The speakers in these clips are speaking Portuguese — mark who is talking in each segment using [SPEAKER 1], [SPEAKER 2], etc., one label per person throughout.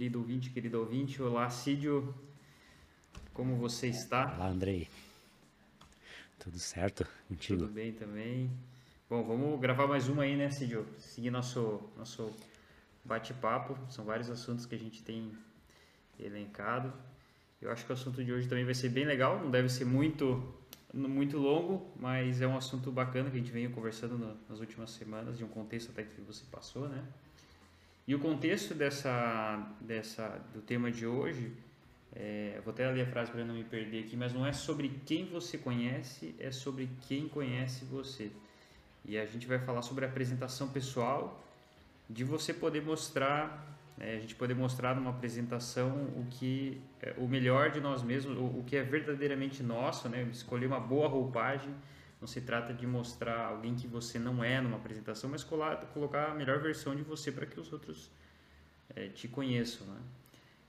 [SPEAKER 1] querido ouvinte, querido ouvinte. Olá, Cídio. Como você está?
[SPEAKER 2] Olá, Andrei. Tudo certo contigo?
[SPEAKER 1] Tudo bem também. Bom, vamos gravar mais uma aí, né, Cídio? Seguir nosso, nosso bate-papo. São vários assuntos que a gente tem elencado. Eu acho que o assunto de hoje também vai ser bem legal. Não deve ser muito muito longo, mas é um assunto bacana que a gente veio conversando nas últimas semanas, de um contexto até que você passou, né? E o contexto dessa, dessa, do tema de hoje, é, vou até ler a frase para não me perder aqui, mas não é sobre quem você conhece, é sobre quem conhece você. E a gente vai falar sobre a apresentação pessoal, de você poder mostrar é, a gente poder mostrar numa apresentação o que é, o melhor de nós mesmos, o, o, que é verdadeiramente nosso, né? Escolher uma boa roupagem. Não se trata de mostrar alguém que você não é numa apresentação, mas colar, colocar a melhor versão de você para que os outros é, te conheçam, né?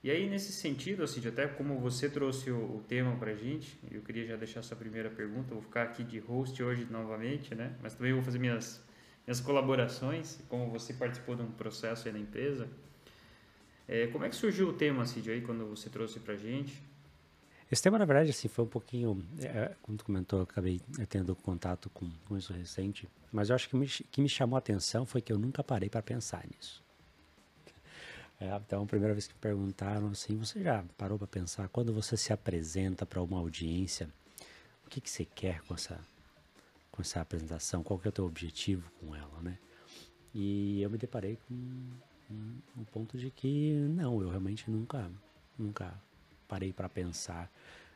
[SPEAKER 1] E aí, nesse sentido, assim, até como você trouxe o, o tema para a gente, eu queria já deixar essa primeira pergunta, vou ficar aqui de host hoje novamente, né? Mas também vou fazer minhas, minhas colaborações, como você participou de um processo aí na empresa, é, como é que surgiu o tema, Cid, aí, quando você trouxe pra gente?
[SPEAKER 2] Esse tema, na verdade, assim, foi um pouquinho, é, como tu comentou, eu acabei tendo contato com, com isso recente, mas eu acho que me, que me chamou a atenção foi que eu nunca parei para pensar nisso. É, então, a primeira vez que me perguntaram assim, você já parou para pensar quando você se apresenta para uma audiência, o que, que você quer com essa, com essa apresentação? Qual que é o teu objetivo com ela, né? E eu me deparei com um, ponto de que não, eu realmente nunca, nunca parei para pensar,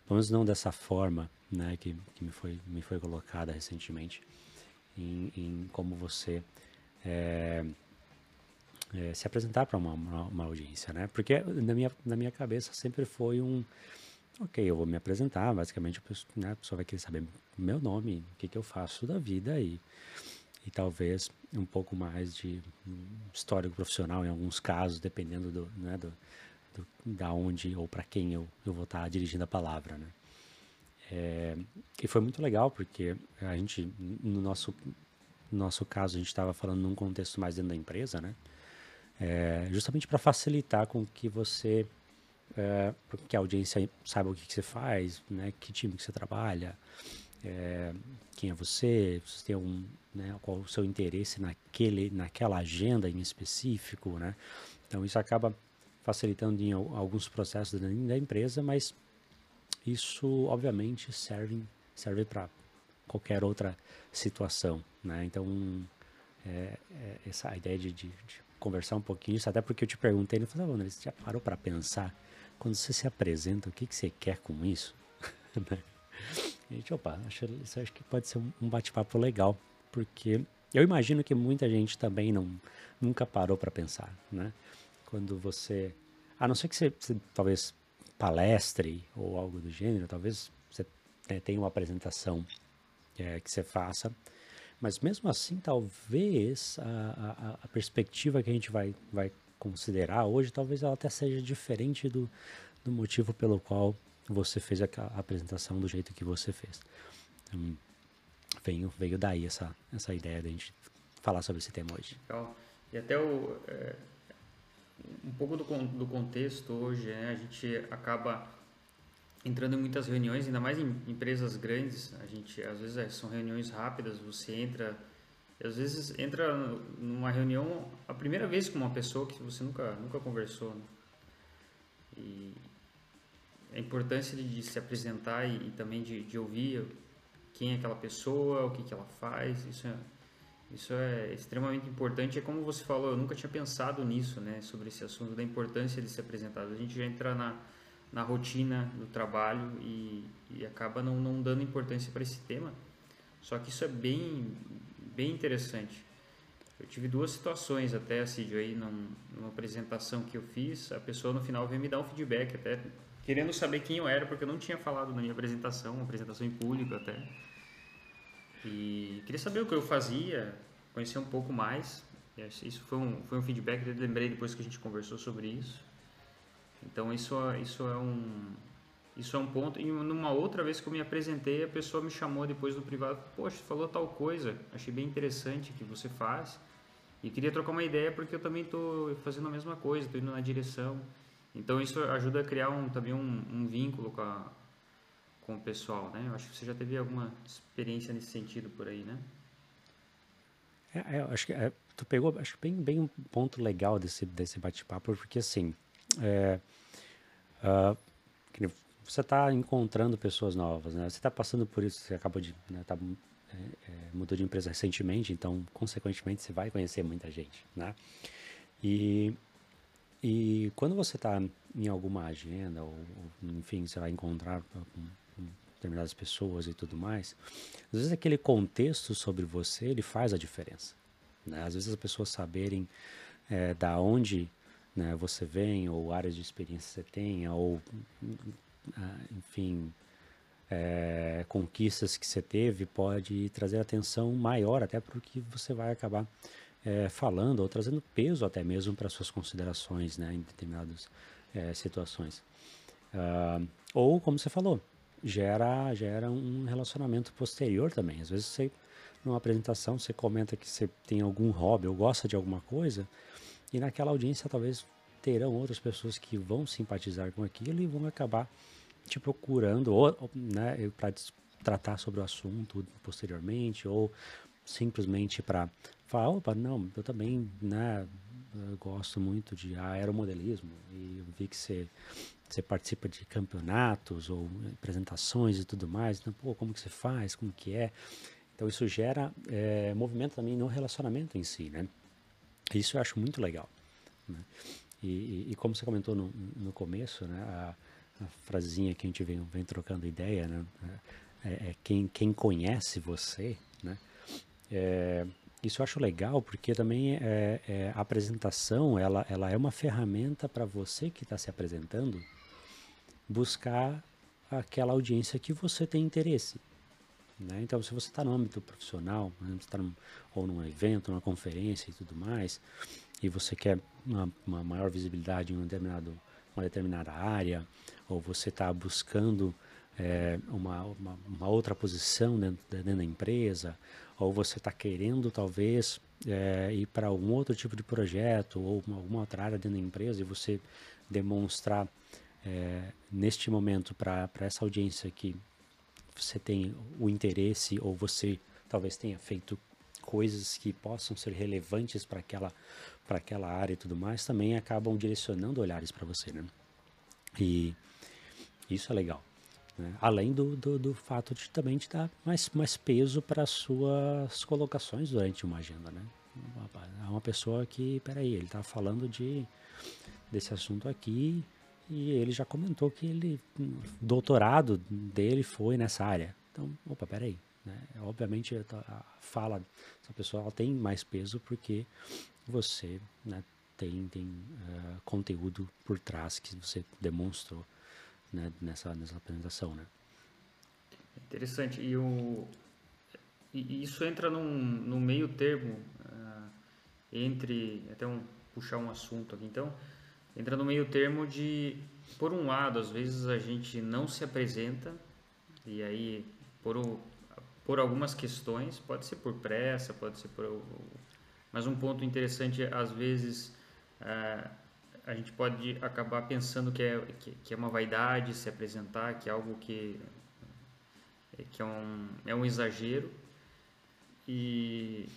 [SPEAKER 2] pelo menos não dessa forma, né, que, que me foi me foi colocada recentemente, em, em como você é, é, se apresentar para uma, uma, uma, audiência, né? Porque na minha, na minha cabeça sempre foi um, ok, eu vou me apresentar, basicamente a pessoa, né, a pessoa vai querer saber meu nome, o que, que eu faço da vida e e talvez um pouco mais de histórico profissional em alguns casos, dependendo do, né, do, do da onde ou para quem eu, eu vou estar tá dirigindo a palavra, né? É, e foi muito legal porque a gente, no nosso, no nosso caso, a gente estava falando num contexto mais dentro da empresa, né? É, justamente para facilitar com que você, é, que a audiência saiba o que, que você faz, né? Que time que você trabalha, é, quem é você, você tem um, né, qual o seu interesse naquele, naquela agenda em específico, né? Então isso acaba facilitando em alguns processos da empresa, mas isso obviamente serve serve para qualquer outra situação, né? Então é, é essa ideia de, de, de, conversar um pouquinho isso, até porque eu te perguntei, ele falou, ah, você já parou para pensar quando você se apresenta, o que, que você quer com isso? Né? Gente, opa, acho, isso acho que pode ser um bate-papo legal, porque eu imagino que muita gente também não nunca parou para pensar, né? Quando você, a não ser que você, você talvez palestre ou algo do gênero, talvez você né, tenha uma apresentação é, que você faça, mas mesmo assim, talvez a, a, a, perspectiva que a gente vai, vai considerar hoje, talvez ela até seja diferente do, do motivo pelo qual você fez a, a apresentação do jeito que você fez. Então, veio, veio daí essa, essa ideia da gente falar sobre esse tema hoje.
[SPEAKER 1] E até o, é, um pouco do, do contexto hoje, né? a gente acaba entrando em muitas reuniões, ainda mais em empresas grandes, a gente às vezes é, são reuniões rápidas, você entra, às vezes entra numa reunião a primeira vez com uma pessoa que você nunca, nunca conversou. Né? E, a importância de, de se apresentar e, e também de, de, ouvir quem é aquela pessoa, o que, que ela faz, isso é, isso é extremamente importante. É como você falou, eu nunca tinha pensado nisso, né, sobre esse assunto da importância de se apresentar. A gente já entra na, na rotina do trabalho e, e acaba não, não dando importância para esse tema. Só que isso é bem, bem interessante. Eu tive duas situações até, assim, aí, numa apresentação que eu fiz, a pessoa no final veio me dar um feedback até querendo saber quem eu era, porque eu não tinha falado na minha apresentação, uma apresentação em público até. E queria saber o que eu fazia, conhecer um pouco mais. Isso foi um, foi um feedback que eu lembrei depois que a gente conversou sobre isso. Então isso, isso é um isso é um ponto. E numa outra vez que eu me apresentei, a pessoa me chamou depois no privado, poxa, falou tal coisa, achei bem interessante que você faz. E queria trocar uma ideia porque eu também estou fazendo a mesma coisa, estou indo na direção. Então isso ajuda a criar um, também um, um vínculo com, a, com o pessoal, né? Eu acho que você já teve alguma experiência nesse sentido por aí, né?
[SPEAKER 2] É, é, acho que é, tu pegou acho bem, bem um ponto legal desse, desse bate-papo, porque assim, é, uh, você está encontrando pessoas novas, né? Você está passando por isso, você acabou de, né, tá, é, é, mudou de empresa recentemente, então, consequentemente, você vai conhecer muita gente, né? E, e quando você está em alguma agenda, ou, ou, enfim, você vai encontrar determinadas pessoas e tudo mais, às vezes aquele contexto sobre você, ele faz a diferença, né? Às vezes as pessoas saberem é, da onde né, você vem, ou áreas de experiência você tenha, ou, ah, enfim, é, conquistas que você teve, pode trazer atenção maior até para o que você vai acabar é, falando, ou trazendo peso até mesmo para suas considerações né, em determinadas é, situações. Uh, ou, como você falou, gera, gera um relacionamento posterior também. Às vezes você, numa apresentação, você comenta que você tem algum hobby ou gosta de alguma coisa, e naquela audiência talvez terão outras pessoas que vão simpatizar com aquilo e vão acabar te procurando, ou, né, para tratar sobre o assunto posteriormente, ou simplesmente para falar, opa, não, eu também, né, eu gosto muito de aeromodelismo e eu vi que você, você participa de campeonatos ou apresentações e tudo mais, então, pô, como que você faz, como que é? Então isso gera é, movimento também no relacionamento em si, né? Isso eu acho muito legal. Né? E, e, e, como você comentou no, no começo, né, a, a frasezinha que a gente vem, vem trocando ideia, né, é, é quem, quem conhece você, né, é, isso eu acho legal porque também é, é, a apresentação ela, ela é uma ferramenta para você que está se apresentando buscar aquela audiência que você tem interesse. Né? Então, se você está no âmbito profissional, num, ou num evento, numa conferência e tudo mais, e você quer uma, uma maior visibilidade em um determinado, uma determinada área, ou você está buscando é, uma, uma, uma, outra posição dentro, dentro, da empresa, ou você está querendo talvez é, ir para algum outro tipo de projeto ou uma, alguma outra área dentro da empresa e você demonstrar é, neste momento para essa audiência que você tem o interesse ou você talvez tenha feito coisas que possam ser relevantes para aquela para aquela área e tudo mais também acabam direcionando olhares para você, né? E isso é legal. Né? Além do, do, do, fato de também te dar mais, mais peso para suas colocações durante uma agenda, né? É uma pessoa que, peraí, ele está falando de desse assunto aqui e ele já comentou que ele o doutorado dele foi nessa área. Então, opa, peraí, né? Obviamente a fala dessa pessoa tem mais peso porque você né, tem, tem uh, conteúdo por trás que você demonstrou né, nessa, nessa apresentação, né?
[SPEAKER 1] Interessante. E, o, e isso entra num, num meio termo uh, entre, até um, puxar um assunto aqui, então, entra no meio termo de, por um lado, às vezes a gente não se apresenta, e aí, por, o, por algumas questões, pode ser por pressa, pode ser por mas um ponto interessante, às vezes, é, a gente pode acabar pensando que é, que, que, é uma vaidade se apresentar, que é algo que, que é, um, é um exagero. E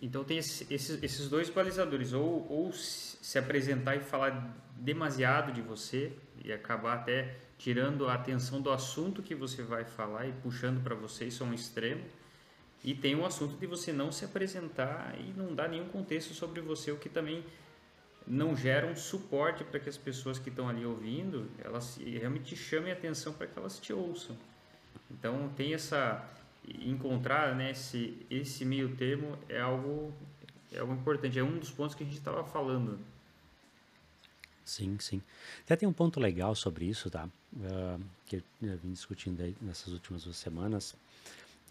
[SPEAKER 1] então tem esse, esses, esses dois balizadores, ou, ou se apresentar e falar demasiado de você e acabar até tirando a atenção do assunto que você vai falar e puxando para você, isso é um extremo e tem o assunto de você não se apresentar e não dar nenhum contexto sobre você, o que também não gera um suporte para que as pessoas que estão ali ouvindo, elas realmente chamem atenção para que elas te ouçam. Então tem essa encontrar né, esse, esse meio termo é algo é algo importante, é um dos pontos que a gente estava falando.
[SPEAKER 2] Sim, sim. Até tem um ponto legal sobre isso, tá? Uh, que eu vim discutindo aí nessas últimas duas semanas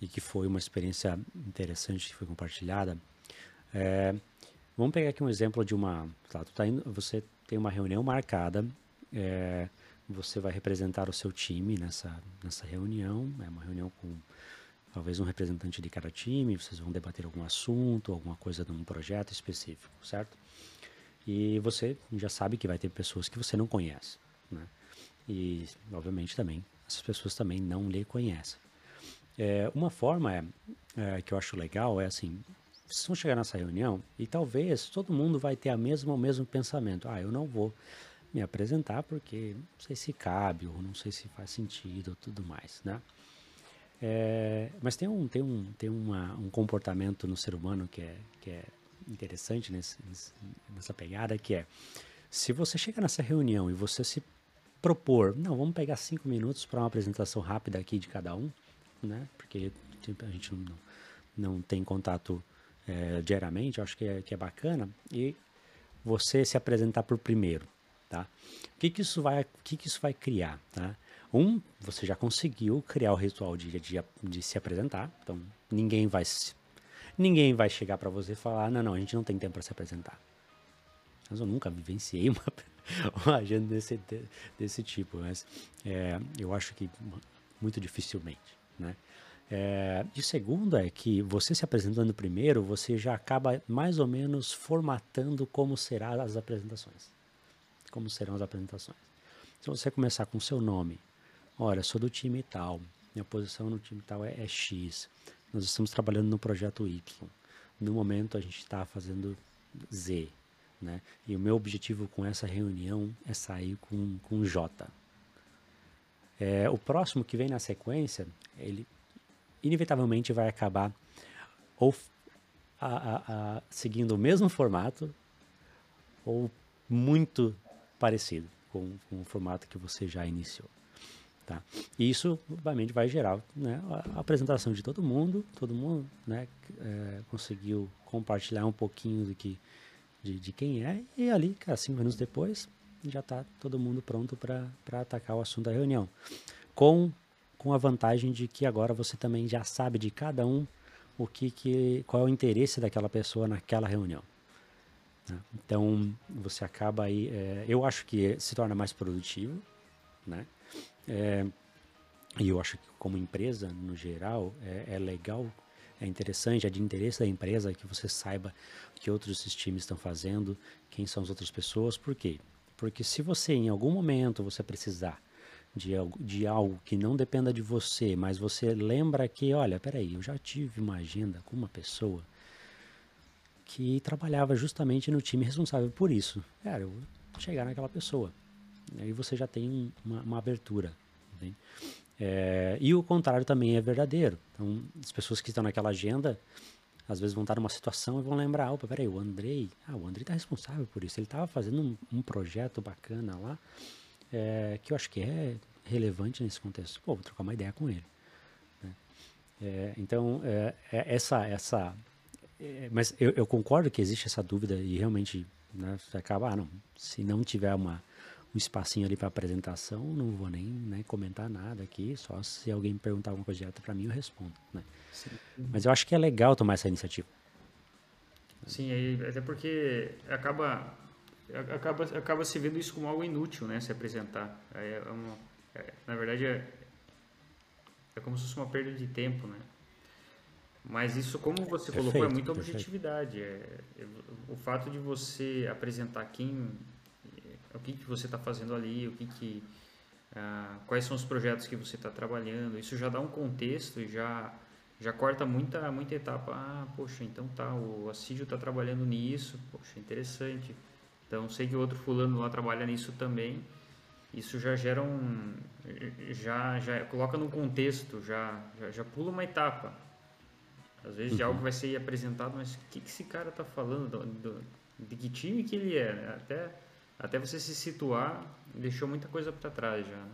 [SPEAKER 2] e que foi uma experiência interessante que foi compartilhada. É, vamos pegar aqui um exemplo de uma. Tá, tá indo, você tem uma reunião marcada, é, você vai representar o seu time nessa, nessa reunião, é uma reunião com talvez um representante de cada time, vocês vão debater algum assunto, alguma coisa de um projeto específico, certo? E você já sabe que vai ter pessoas que você não conhece, né? E, obviamente, também, essas pessoas também não lhe conhecem. É, uma forma é, é, que eu acho legal é assim, vocês vão chegar nessa reunião e talvez todo mundo vai ter a mesma, o mesmo pensamento. Ah, eu não vou me apresentar porque não sei se cabe ou não sei se faz sentido ou tudo mais, né? É, mas tem um, tem um, tem uma, um comportamento no ser humano que é, que é interessante nesse, nessa pegada, que é se você chega nessa reunião e você se propor, não, vamos pegar cinco minutos para uma apresentação rápida aqui de cada um, né? Porque tipo, a gente não, não tem contato é, diariamente, acho que é, que é bacana, e você se apresentar por primeiro, tá? O que que isso vai, o que que isso vai criar, tá? Um, você já conseguiu criar o ritual de, de, de se apresentar, então ninguém vai ninguém vai chegar para você e falar, não, não, a gente não tem tempo para se apresentar. Mas eu nunca vivenciei uma, uma agenda desse, desse tipo, mas é, eu acho que muito dificilmente, né? É, e segundo é que você se apresentando primeiro, você já acaba mais ou menos formatando como serão as apresentações. Como serão as apresentações. Se você começar com o seu nome, olha, sou do time tal, minha posição no time tal é, é X, nós estamos trabalhando no projeto Y, no momento a gente está fazendo Z, né? E o meu objetivo com essa reunião é sair com, com J. É, o próximo que vem na sequência, ele inevitavelmente vai acabar ou a, a, a, seguindo o mesmo formato ou muito parecido com, com, o formato que você já iniciou. Tá? E isso, obviamente, vai gerar né, a, apresentação de todo mundo, todo mundo né, é, conseguiu compartilhar um pouquinho do que, de, de, quem é, e ali, cara, cinco minutos depois, já está todo mundo pronto para atacar o assunto da reunião. Com com a vantagem de que agora você também já sabe de cada um o que, que qual é o interesse daquela pessoa naquela reunião. Né? Então você acaba aí, é, eu acho que se torna mais produtivo, né? É, e eu acho que como empresa no geral é, é, legal, é interessante, é de interesse da empresa que você saiba o que outros times estão fazendo, quem são as outras pessoas, por quê? Porque se você em algum momento você precisar de, de algo que não dependa de você, mas você lembra que, olha, peraí, eu já tive uma agenda com uma pessoa que trabalhava justamente no time responsável por isso. Cara, eu vou chegar naquela pessoa. Aí você já tem uma, uma abertura. É, e o contrário também é verdadeiro. Então, as pessoas que estão naquela agenda, às vezes vão estar numa situação e vão lembrar, opa, peraí, o Andrei, ah, o Andrei está responsável por isso. Ele estava fazendo um, um projeto bacana lá é, que eu acho que é relevante nesse contexto. Pô, vou trocar uma ideia com ele. Né? É, então, é, é essa. essa é, mas eu, eu, concordo que existe essa dúvida e realmente né, você acaba, ah, não, se não tiver uma, um espacinho ali para apresentação, não vou nem né, comentar nada aqui, só se alguém perguntar alguma coisa direta para mim, eu respondo. Né? Mas eu acho que é legal tomar essa iniciativa.
[SPEAKER 1] Sim, até porque acaba acaba, acaba se vendo isso como algo inútil, né? Se apresentar. É uma, é, na verdade, é, é como se fosse uma perda de tempo, né? Mas isso, como você perfeito, colocou, é muita objetividade. É, é, o fato de você apresentar quem, o que, que você está fazendo ali, o que, que ah, quais são os projetos que você está trabalhando, isso já dá um contexto e já já corta muita muita etapa. Ah, poxa, então tá, o Assídio está trabalhando nisso, poxa, interessante. Então, sei que outro fulano lá trabalha nisso também. Isso já gera um. Já, já coloca no contexto, já, já, já pula uma etapa. Às vezes uhum. de algo vai ser apresentado, mas o que, que esse cara está falando? Do, do, de que time que ele é? Até, até você se situar, deixou muita coisa para trás já. Né?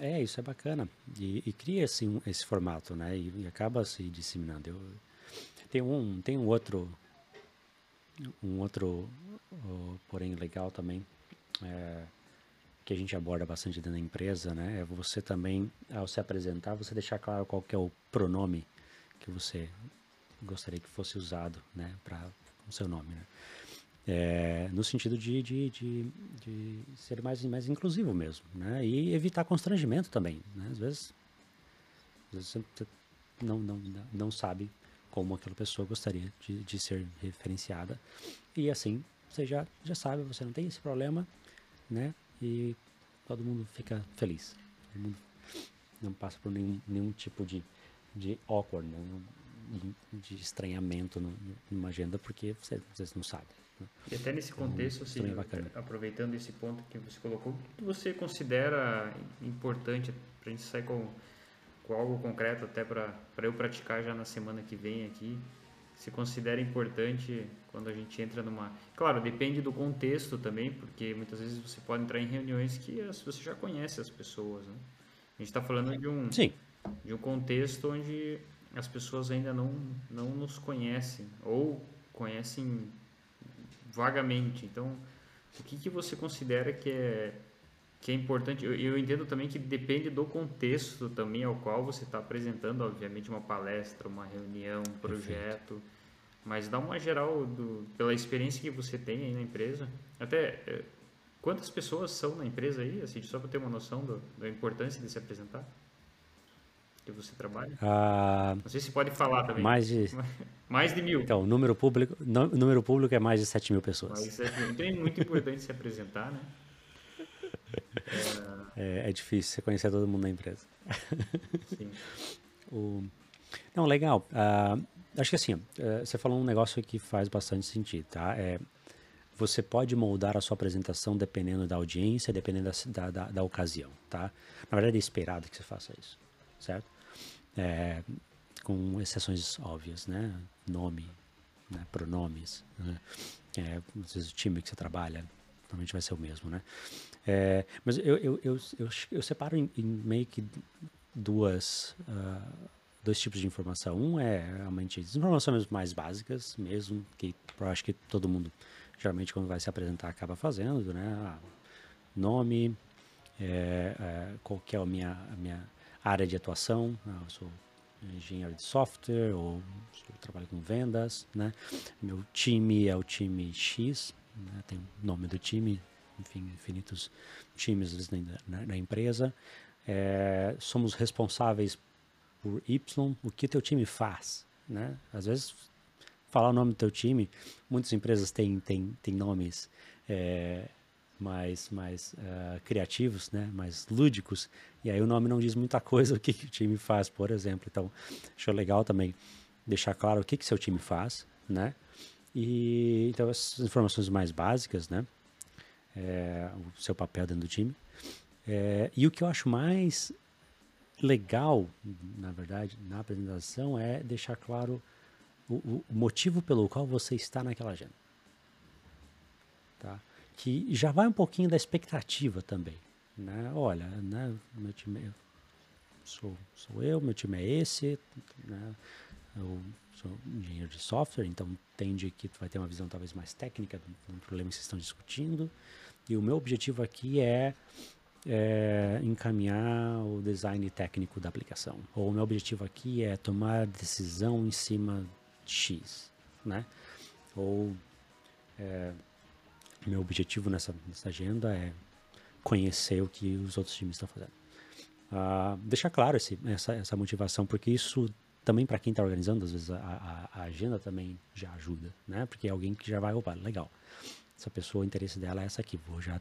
[SPEAKER 2] É, isso é bacana. E, e cria assim, esse formato, né? E, e acaba se disseminando. Eu, tem, um, tem um outro um outro, porém legal também, é, que a gente aborda bastante dentro da empresa, né? É você também, ao se apresentar, você deixar claro qual é o pronome que você gostaria que fosse usado, né? Para o seu nome, né? É, no sentido de, de, de, de, ser mais, mais inclusivo mesmo, né? E evitar constrangimento também, né? Às vezes, às vezes você não, não, não sabe como aquela pessoa gostaria de, de ser referenciada. E assim, você já, já sabe, você não tem esse problema, né? E todo mundo fica feliz. Todo mundo não passa por nenhum, nenhum tipo de, de awkward, né? de estranhamento numa agenda, porque você, não sabem.
[SPEAKER 1] E até nesse então, contexto, assim, é aproveitando esse ponto que você colocou, o que você considera importante para a gente sair com, com algo concreto até para eu praticar já na semana que vem aqui? Se considera importante quando a gente entra numa. Claro, depende do contexto também, porque muitas vezes você pode entrar em reuniões que você já conhece as pessoas. Né? A gente está falando de um,
[SPEAKER 2] Sim.
[SPEAKER 1] de um contexto onde as pessoas ainda não, não nos conhecem ou conhecem vagamente. Então, o que, que você considera que é, que é importante? Eu, eu entendo também que depende do contexto também ao qual você está apresentando, obviamente, uma palestra, uma reunião, um projeto. Perfeito. Mas dá uma geral do, pela experiência que você tem aí na empresa. Até é, quantas pessoas são na empresa aí, assim, só para ter uma noção do, da importância de se apresentar? Que você trabalha?
[SPEAKER 2] Ah,
[SPEAKER 1] não sei se pode falar também.
[SPEAKER 2] Mais de,
[SPEAKER 1] mais de mil.
[SPEAKER 2] Então, o número público, número público é mais de 7 mil pessoas. Mais de
[SPEAKER 1] 7 mil. Então é muito importante se apresentar, né?
[SPEAKER 2] É... é, é difícil você conhecer todo mundo na empresa.
[SPEAKER 1] Sim.
[SPEAKER 2] o... Não, legal. Uh, acho que assim, uh, você falou um negócio que faz bastante sentido, tá? É, você pode moldar a sua apresentação dependendo da audiência, dependendo da, da, da ocasião, tá? Na verdade, é esperado que você faça isso, certo? É, com exceções óbvias, né? Nome, né? pronomes, né? É, às vezes o time que você trabalha normalmente vai ser o mesmo, né? É, mas eu, eu, eu, eu, eu separo em, em, meio que duas, uh, dois tipos de informação. Um é realmente as informações mais básicas mesmo, que eu acho que todo mundo geralmente quando vai se apresentar acaba fazendo, né? Ah, nome, é, é, qual que é a minha, a minha área de atuação, ah, eu sou engenheiro de software ou trabalho com vendas, né? Meu time é o time X, né? tem o nome do time, enfim, infinitos times na, na empresa. É, somos responsáveis por Y, o que teu time faz, né? Às vezes falar o nome do teu time, muitas empresas têm, têm, têm nomes é, mais, mais uh, criativos, né? mais lúdicos, e aí o nome não diz muita coisa o que, que o time faz, por exemplo. Então, acho legal também deixar claro o que, que seu time faz, né? E então essas informações mais básicas, né? É, o seu papel dentro do time. É, e o que eu acho mais legal, na verdade, na apresentação é deixar claro o, o motivo pelo qual você está naquela agenda. Tá? Que já vai um pouquinho da expectativa também. Né? Olha, né, meu time sou, sou eu, meu time é esse, né? eu sou engenheiro de software, então tende que tu vai ter uma visão talvez mais técnica do, do problema que vocês estão discutindo. E o meu objetivo aqui é, é encaminhar o design técnico da aplicação. Ou o meu objetivo aqui é tomar decisão em cima de X, né? Ou é, meu objetivo nessa, nessa agenda é conhecer o que os outros times estão fazendo. Uh, deixar claro esse, essa, essa motivação, porque isso também para quem está organizando, às vezes a, a, a, agenda também já ajuda, né? Porque é alguém que já vai, opa, legal, essa pessoa, o interesse dela é essa aqui, vou já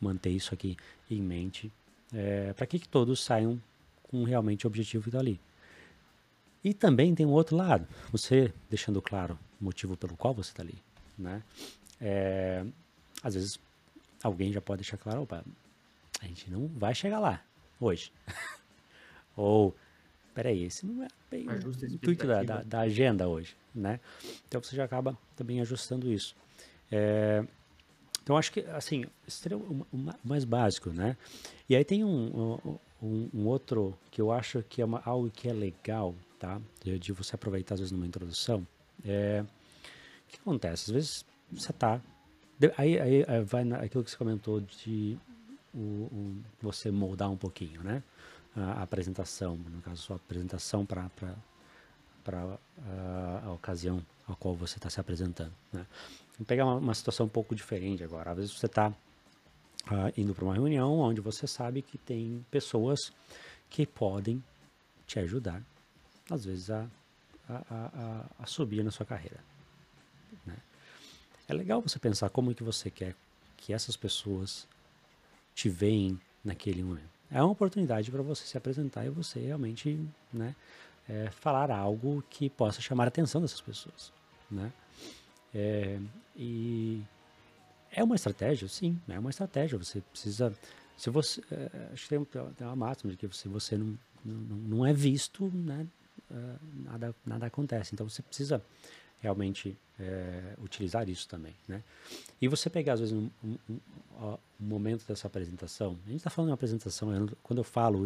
[SPEAKER 2] manter isso aqui em mente, é, para que, que todos saiam com realmente o objetivo que está ali. E também tem um outro lado, você deixando claro o motivo pelo qual você está ali, né? É, às vezes alguém já pode deixar claro, opa, a gente não vai chegar lá hoje. Ou, peraí, esse não é bem o intuito da, da, da, agenda hoje, né? Então você já acaba também ajustando isso. É, então acho que, assim, seria o, mais básico, né? E aí tem um, um, um outro que eu acho que é uma, algo que é legal, tá? De, de você aproveitar às vezes numa introdução. É, o que acontece? Às vezes você está Aí, aí, aí vai naquilo que você comentou de o, o, você moldar um pouquinho, né? A, a apresentação, no caso, sua apresentação para a, a ocasião a qual você está se apresentando. Né? Vamos pegar uma, uma, situação um pouco diferente agora. Às vezes você está uh, indo para uma reunião onde você sabe que tem pessoas que podem te ajudar às vezes, a, a, a subir na sua carreira. Né? É legal você pensar como é que você quer que essas pessoas te veem naquele momento. É uma oportunidade para você se apresentar e você realmente né, é, falar algo que possa chamar a atenção dessas pessoas. Né? É, e é uma estratégia, sim, é uma estratégia. Você precisa. Se você, é, acho que tem, tem uma máxima de que se você não, não, não é visto, né, é, nada, nada acontece. Então você precisa realmente é, utilizar isso também, né? E você pegar às vezes um, um, um, momento dessa apresentação. A gente está falando de uma apresentação. Quando eu falo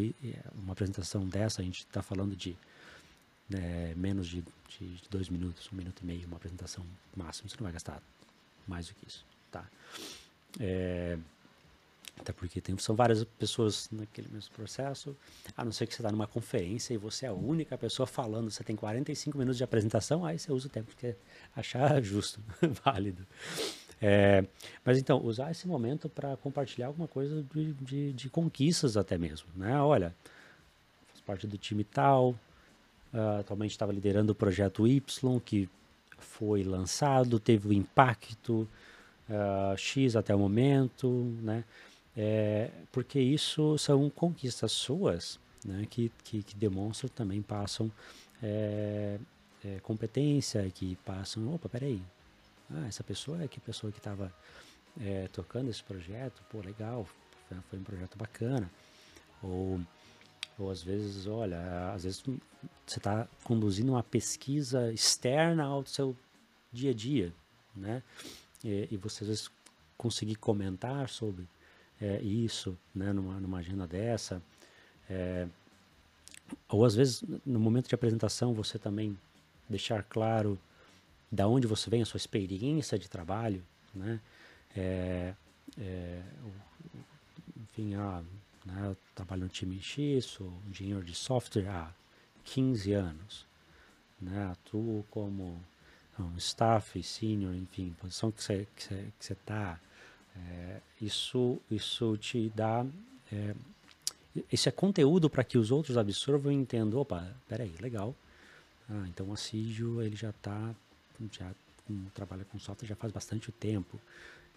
[SPEAKER 2] uma apresentação dessa, a gente está falando de né, menos de, de, de, dois minutos, um minuto e meio, uma apresentação máxima. Você não vai gastar mais do que isso, tá? É, até porque tem, são várias pessoas naquele mesmo processo, a não ser que você está numa conferência e você é a única pessoa falando, você tem 45 minutos de apresentação, aí você usa o tempo que achar justo, válido. É, mas então, usar esse momento para compartilhar alguma coisa de, de, de, conquistas até mesmo. Né? Olha, faz parte do time tal, uh, atualmente estava liderando o projeto Y, que foi lançado, teve o impacto uh, X até o momento, né? É, porque isso são conquistas suas né, que, que, que demonstram também, passam é, é, competência, que passam, opa, peraí, ah, essa pessoa é que pessoa que estava é, tocando esse projeto, pô, legal, foi um projeto bacana. Ou, ou às vezes, olha, às vezes você está conduzindo uma pesquisa externa ao seu dia a dia, né? E, e você às vezes conseguir comentar sobre é, isso, né, numa, numa agenda dessa. É, ou às vezes, no momento de apresentação, você também deixar claro da onde você vem, a sua experiência de trabalho, né? É, é, enfim, ah, né, eu trabalho no time X, sou engenheiro de software há 15 anos, né? Atuo como um staff, senior, enfim, posição que você você, que tá, é, isso, isso te dá. É, isso é conteúdo para que os outros absorvam e entendam: opa, peraí, legal. Ah, então o Assídio ele já está. Já um, trabalha com software já faz bastante tempo.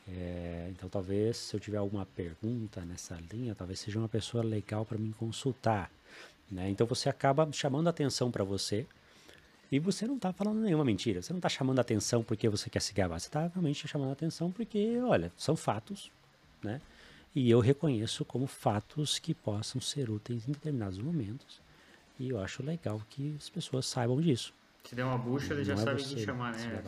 [SPEAKER 2] É, então talvez se eu tiver alguma pergunta nessa linha, talvez seja uma pessoa legal para me consultar. Né? Então você acaba chamando atenção para você e você não está falando nenhuma mentira. Você não está chamando atenção porque você quer se gabar. Você está realmente chamando atenção porque, olha, são fatos, né? E eu reconheço como fatos que possam ser úteis em determinados momentos. E eu acho legal que as pessoas saibam disso.
[SPEAKER 1] Se der uma bucha, ele já é sabe quem chamar, né?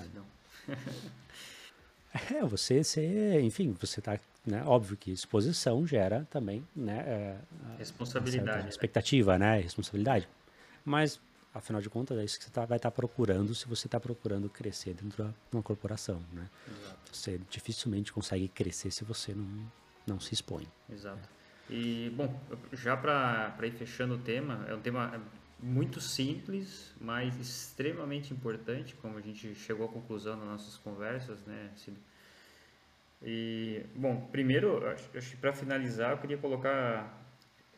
[SPEAKER 2] é, você, você, enfim, você está, né? Óbvio que exposição gera também, né? É,
[SPEAKER 1] responsabilidade.
[SPEAKER 2] Expectativa, né? Responsabilidade. Mas Afinal de contas, é isso que você tá, vai estar tá procurando se você está procurando crescer dentro de uma corporação, né? Exato. Você dificilmente consegue crescer se você não, não se expõe.
[SPEAKER 1] Exato. E, bom, já para ir fechando o tema, é um tema muito simples, mas extremamente importante, como a gente chegou à conclusão nas nossas conversas, né, Cid? E, bom, primeiro, para finalizar, eu queria colocar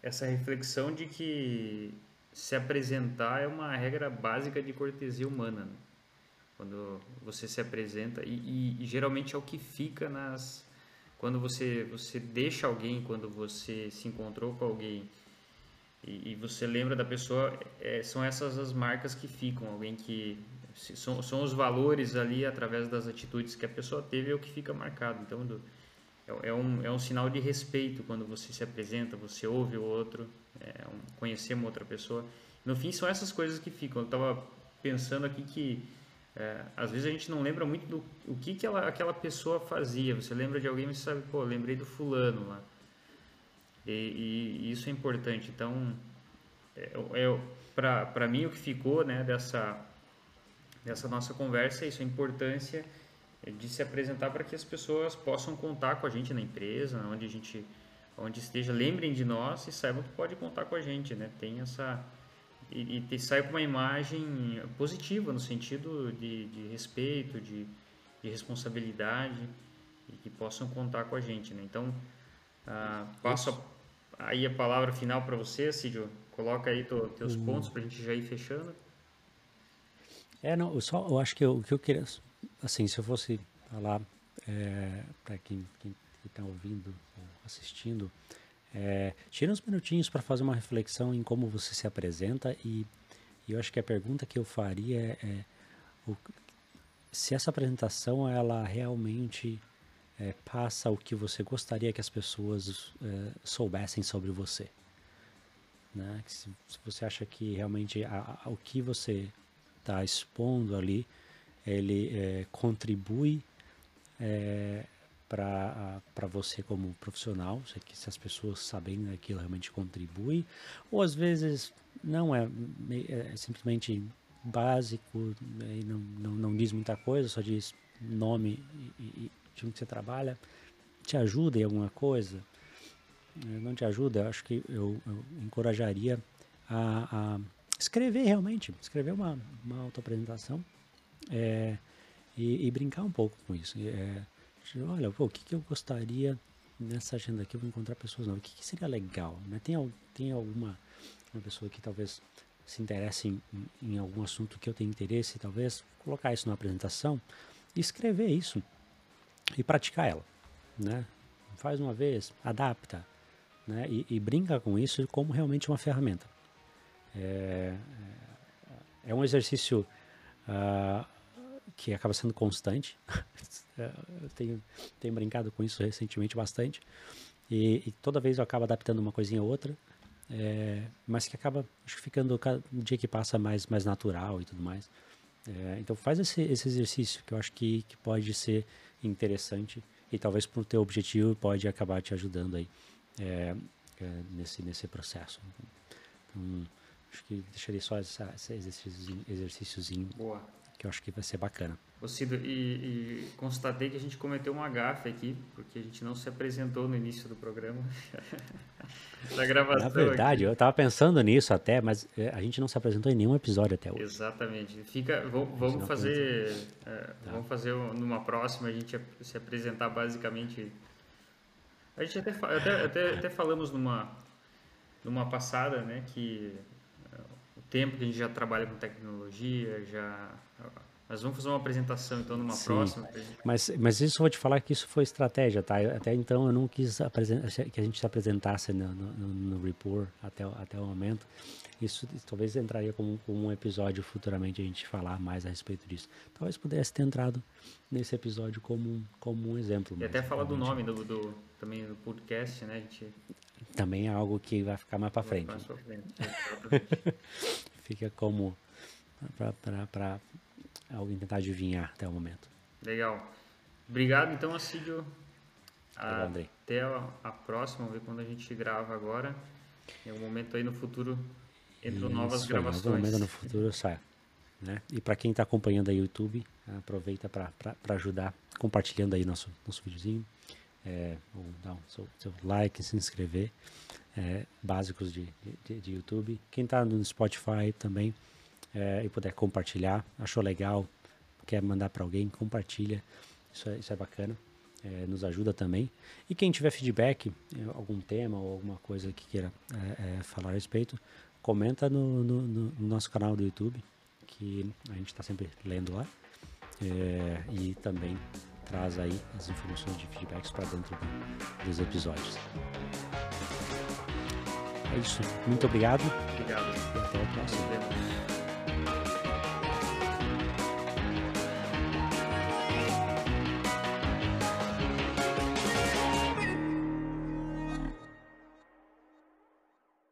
[SPEAKER 1] essa reflexão de que se apresentar é uma regra básica de cortesia humana. Né? Quando você se apresenta, e, e, e, geralmente é o que fica nas. Quando você, você deixa alguém, quando você se encontrou com alguém e, e você lembra da pessoa, é, são essas as marcas que ficam. Alguém que. São, são os valores ali através das atitudes que a pessoa teve, é o que fica marcado. Então, do, é, é, um, é um sinal de respeito quando você se apresenta, você ouve o outro é, conhecer uma outra pessoa. No fim, são essas coisas que ficam. Eu estava pensando aqui que é, às vezes a gente não lembra muito do o que, que ela, aquela pessoa fazia. Você lembra de alguém, você sabe, pô, lembrei do fulano lá. E, e, e isso é importante. Então, é, é, para mim, o que ficou né, dessa, dessa nossa conversa é isso, a importância de se apresentar para que as pessoas possam contar com a gente na empresa, onde a gente onde esteja, lembrem de nós e saibam que pode contar com a gente, né? Tem essa e, e saia com uma imagem positiva no sentido de, de respeito, de, de, responsabilidade e que possam contar com a gente, né? Então, ah, passo a, aí a palavra final para você, Cídio. Coloca aí to, teus uhum. pontos para a gente já ir fechando.
[SPEAKER 2] É, não, eu só, eu acho que o que eu queria, assim, se eu fosse falar é, para quem está ouvindo ou assistindo, é, tira uns minutinhos para fazer uma reflexão em como você se apresenta e, e, eu acho que a pergunta que eu faria é, é o, se essa apresentação ela realmente é, passa o que você gostaria que as pessoas é, soubessem sobre você. Né? Se, se, você acha que realmente a, a, o que você está expondo ali, ele contribui para você como profissional, se, se as pessoas sabem aquilo realmente contribui, ou às vezes não é, é simplesmente básico né, e não, não, não diz muita coisa, só diz nome e, e time que você trabalha, te ajuda em alguma coisa, eh, não te ajuda, acho que eu, eu encorajaria a, a, escrever realmente, escrever uma, uma autoapresentação é, e, e, brincar um pouco com isso. É, olha, pô, o que, que eu gostaria nessa agenda aqui, eu vou encontrar pessoas novas, o que, que seria legal? Né? Tem, tem alguma uma pessoa que talvez se interesse em, em, algum assunto que eu tenho interesse, talvez colocar isso na apresentação e escrever isso e praticar ela, né? Faz uma vez, adapta, né? E, e brinca com isso como realmente uma ferramenta. É, é, é um exercício uh, que acaba sendo constante. eu tenho, tenho brincado com isso recentemente bastante. E, e, toda vez eu acabo adaptando uma coisinha ou outra, é, mas que acaba acho, ficando cada dia que passa mais, mais natural e tudo mais. É, então faz esse, esse exercício que eu acho que, que pode ser interessante e talvez para o teu objetivo pode acabar te ajudando aí é, é, nesse, nesse processo. Então, acho que deixaria só essa, esse exercíciozinho
[SPEAKER 1] Boa.
[SPEAKER 2] Que eu acho que vai ser bacana.
[SPEAKER 1] Ô Cido, e, e, constatei que a gente cometeu uma gafe aqui, porque a gente não se apresentou no início do programa. da gravação.
[SPEAKER 2] Na verdade, aqui. eu estava pensando nisso até, mas é, a gente não se apresentou em nenhum episódio até hoje.
[SPEAKER 1] Exatamente. Fica, vamos, vamos fazer, é, tá. vamos fazer numa próxima a gente se apresentar basicamente. A gente até, até, até, até falamos numa, numa passada, né, que tempo que a gente já trabalha com tecnologia, já nós vamos fazer uma apresentação então numa Sim, próxima.
[SPEAKER 2] Mas, mas isso vou te falar que isso foi estratégia, tá? Até então eu não quis que a gente se apresentasse no, no, no report até, até o momento. Isso, isso talvez entraria como, como, um episódio futuramente a gente falar mais a respeito disso. Talvez pudesse ter entrado nesse episódio como, como um exemplo.
[SPEAKER 1] E até falar do nome do, do, também do podcast, né? A gente...
[SPEAKER 2] Também é algo que vai ficar mais para frente. Mais pra frente. Fica como para alguém tentar adivinhar até o momento.
[SPEAKER 1] Legal. Obrigado, então, Assídio. Até a, a próxima, vamos ver quando a gente grava agora. Em algum momento aí no futuro entram Isso, novas gravações. Em algum momento
[SPEAKER 2] no futuro sai. Né? E para quem está acompanhando aí o YouTube, aproveita para ajudar compartilhando aí nosso, nosso videozinho. É, dar um seu, seu like, se inscrever. É, básicos de, de, de YouTube. Quem está no Spotify também é, e puder compartilhar, achou legal, quer mandar para alguém, compartilha, isso é, isso é bacana, é, nos ajuda também. E quem tiver feedback, é, algum tema ou alguma coisa que queira é, falar a respeito, comenta no, no, no, nosso canal do YouTube, que a gente está sempre lendo lá, é, e também traz aí as informações de feedbacks para dentro do, dos episódios. É isso. Muito obrigado.
[SPEAKER 1] Obrigado.
[SPEAKER 2] E até o próximo.